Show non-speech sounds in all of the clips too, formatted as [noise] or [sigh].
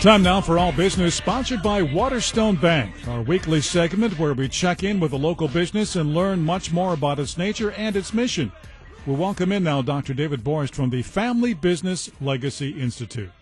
Time now for All Business, sponsored by Waterstone Bank, our weekly segment where we check in with a local business and learn much more about its nature and its mission. We'll welcome in now Dr. David Borst from the Family Business Legacy Institute.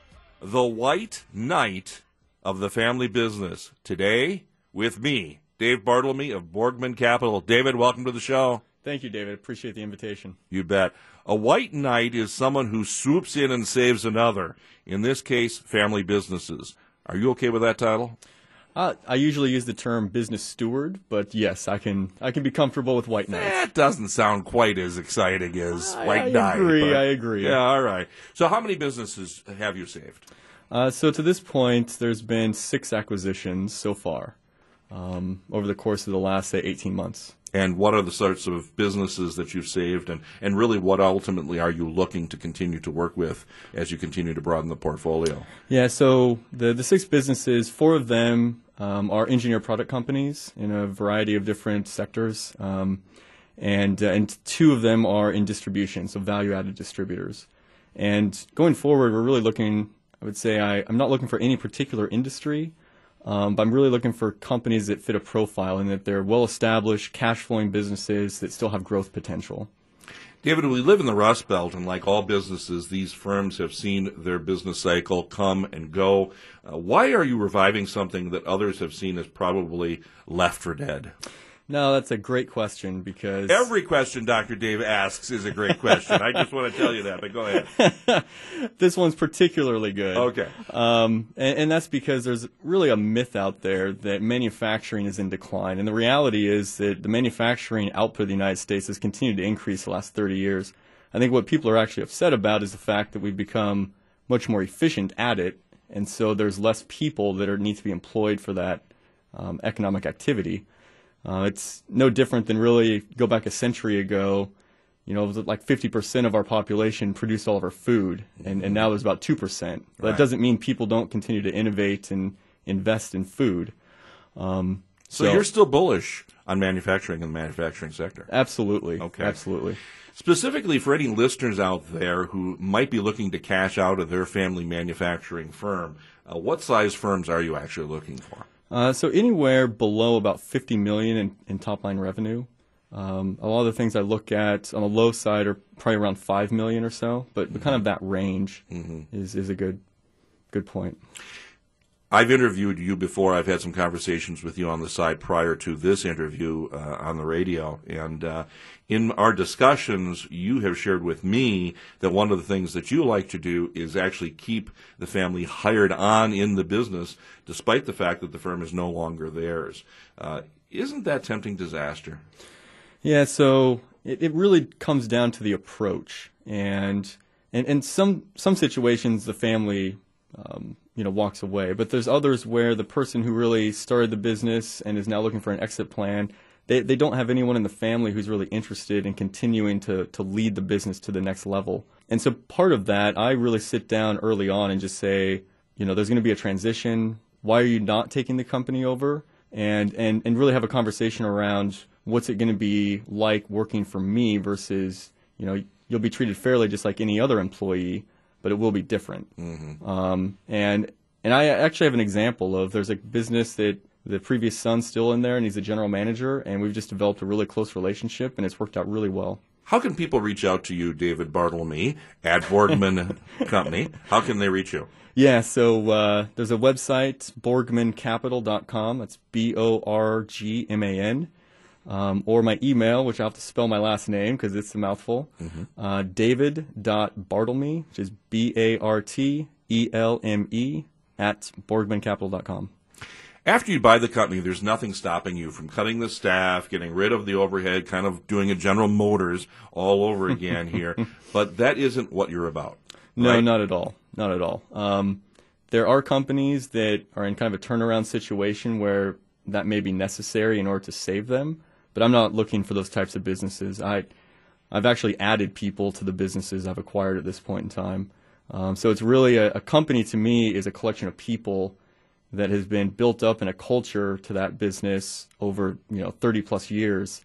The White Knight of the Family Business. Today, with me, Dave Bartelme of Borgman Capital. David, welcome to the show. Thank you, David. Appreciate the invitation. You bet. A white knight is someone who swoops in and saves another. In this case, family businesses. Are you okay with that title? Uh, I usually use the term business steward, but yes, I can I can be comfortable with white knight. That doesn't sound quite as exciting as I, white I knight. agree. but- I agree. Yeah, all right. So, how many businesses have you saved? Uh, so to this point, there's been six acquisitions so far um, over the course of the last say 18 months. And what are the sorts of businesses that you've saved? And, and really, what ultimately are you looking to continue to work with as you continue to broaden the portfolio? Yeah. So the the six businesses, four of them um, are engineer product companies in a variety of different sectors, um, and uh, and two of them are in distribution, so value added distributors. And going forward, we're really looking. I would say I, I'm not looking for any particular industry. Um, but I'm really looking for companies that fit a profile and that they're well established, cash flowing businesses that still have growth potential. David, we live in the Rust Belt, and like all businesses, these firms have seen their business cycle come and go. Uh, why are you reviving something that others have seen as probably left for dead? No, that's a great question because Every question Dr. Dave asks is a great question. I just want to tell you that, but go ahead. [laughs] this one's particularly good. Okay. Um, and, and that's because there's really a myth out there that manufacturing is in decline. And the reality is that the manufacturing output of the United States has continued to increase the last 30 years. I think what people are actually upset about is the fact that we've become much more efficient at it. And so there's less people that are, need to be employed for that um, economic activity. Uh, it's no different than really go back a century ago. You know, it was like 50% of our population produced all of our food, and, and now there's about 2%. But Right. that doesn't mean people don't continue to innovate and invest in food. Um, So, you're still bullish on manufacturing and the manufacturing sector. absolutely, Okay. absolutely. Specifically for any listeners out there who might be looking to cash out of their family manufacturing firm, uh, what size firms are you actually looking for? Uh, so anywhere below about 50 million in, in top line revenue. Um, a lot of the things I look at on the low side are probably around 5 million or so, but, but kind of that range is, is a good good point. I've interviewed you before. I've had some conversations with you on the side prior to this interview uh, on the radio. And uh, in our discussions, you have shared with me that one of the things that you like to do is actually keep the family hired on in the business, despite the fact that the firm is no longer theirs. Uh, isn't that tempting disaster? Yeah, so it, it really comes down to the approach, and and in some some situations the family, um, you know, walks away, but there's others where the person who really started the business and is now looking for an exit plan, they they don't have anyone in the family who's really interested in continuing to to lead the business to the next level, and so part of that I really sit down early on and just say, you know, there's going to be a transition. Why are you not taking the company over? And and and really have a conversation around what's it going to be like working for me versus you know you'll be treated fairly just like any other employee but it will be different. Um, and and i actually have an example of there's a business that the previous son's still in there and he's a general manager and we've just developed a really close relationship and it's worked out really well. How can people reach out to you, David Bartelme, at Borgman [laughs] Company? How can they reach you? yeah so uh, there's a website borgmancapital.com that's b-o-r-g-m-a-n um, or my email, which I'll have to spell my last name because it's a mouthful. Uh, David.Bartelme, which is B A R T E L M E, at BorgmanCapital.com. After you buy the company, there's nothing stopping you from cutting the staff, getting rid of the overhead, kind of doing a General Motors all over again here. [laughs] But that isn't what you're about. No, right? not at all. Not at all. Um, there are companies that are in kind of a turnaround situation where that may be necessary in order to save them, but I'm not looking for those types of businesses. I, I've actually added people to the businesses I've acquired at this point in time. Um, so it's really a, a company to me is a collection of people that has been built up in a culture to that business over you know 30 plus years.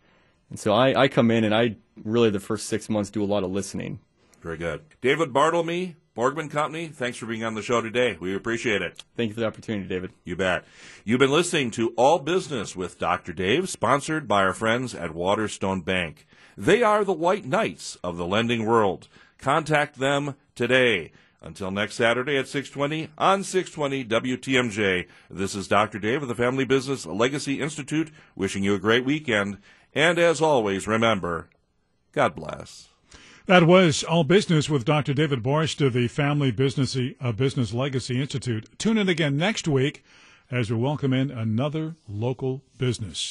And so I, I come in and I really the first six months do a lot of listening. Very good. David Bartelme, Borgman Company, thanks for being on the show today. We appreciate it. Thank you for the opportunity, David. You bet. You've been listening to All Business with Dr. Dave, sponsored by our friends at Waterstone Bank. They are the white knights of the lending world. Contact them today. Until next Saturday at 620 on 620 WTMJ, this is Dr. Dave of the Family Business Legacy Institute wishing you a great weekend. And as always, remember, God bless. That was All Business with Dr. David Borst of the Family Business, uh, Business Legacy Institute. Tune in again next week as we welcome in another local business.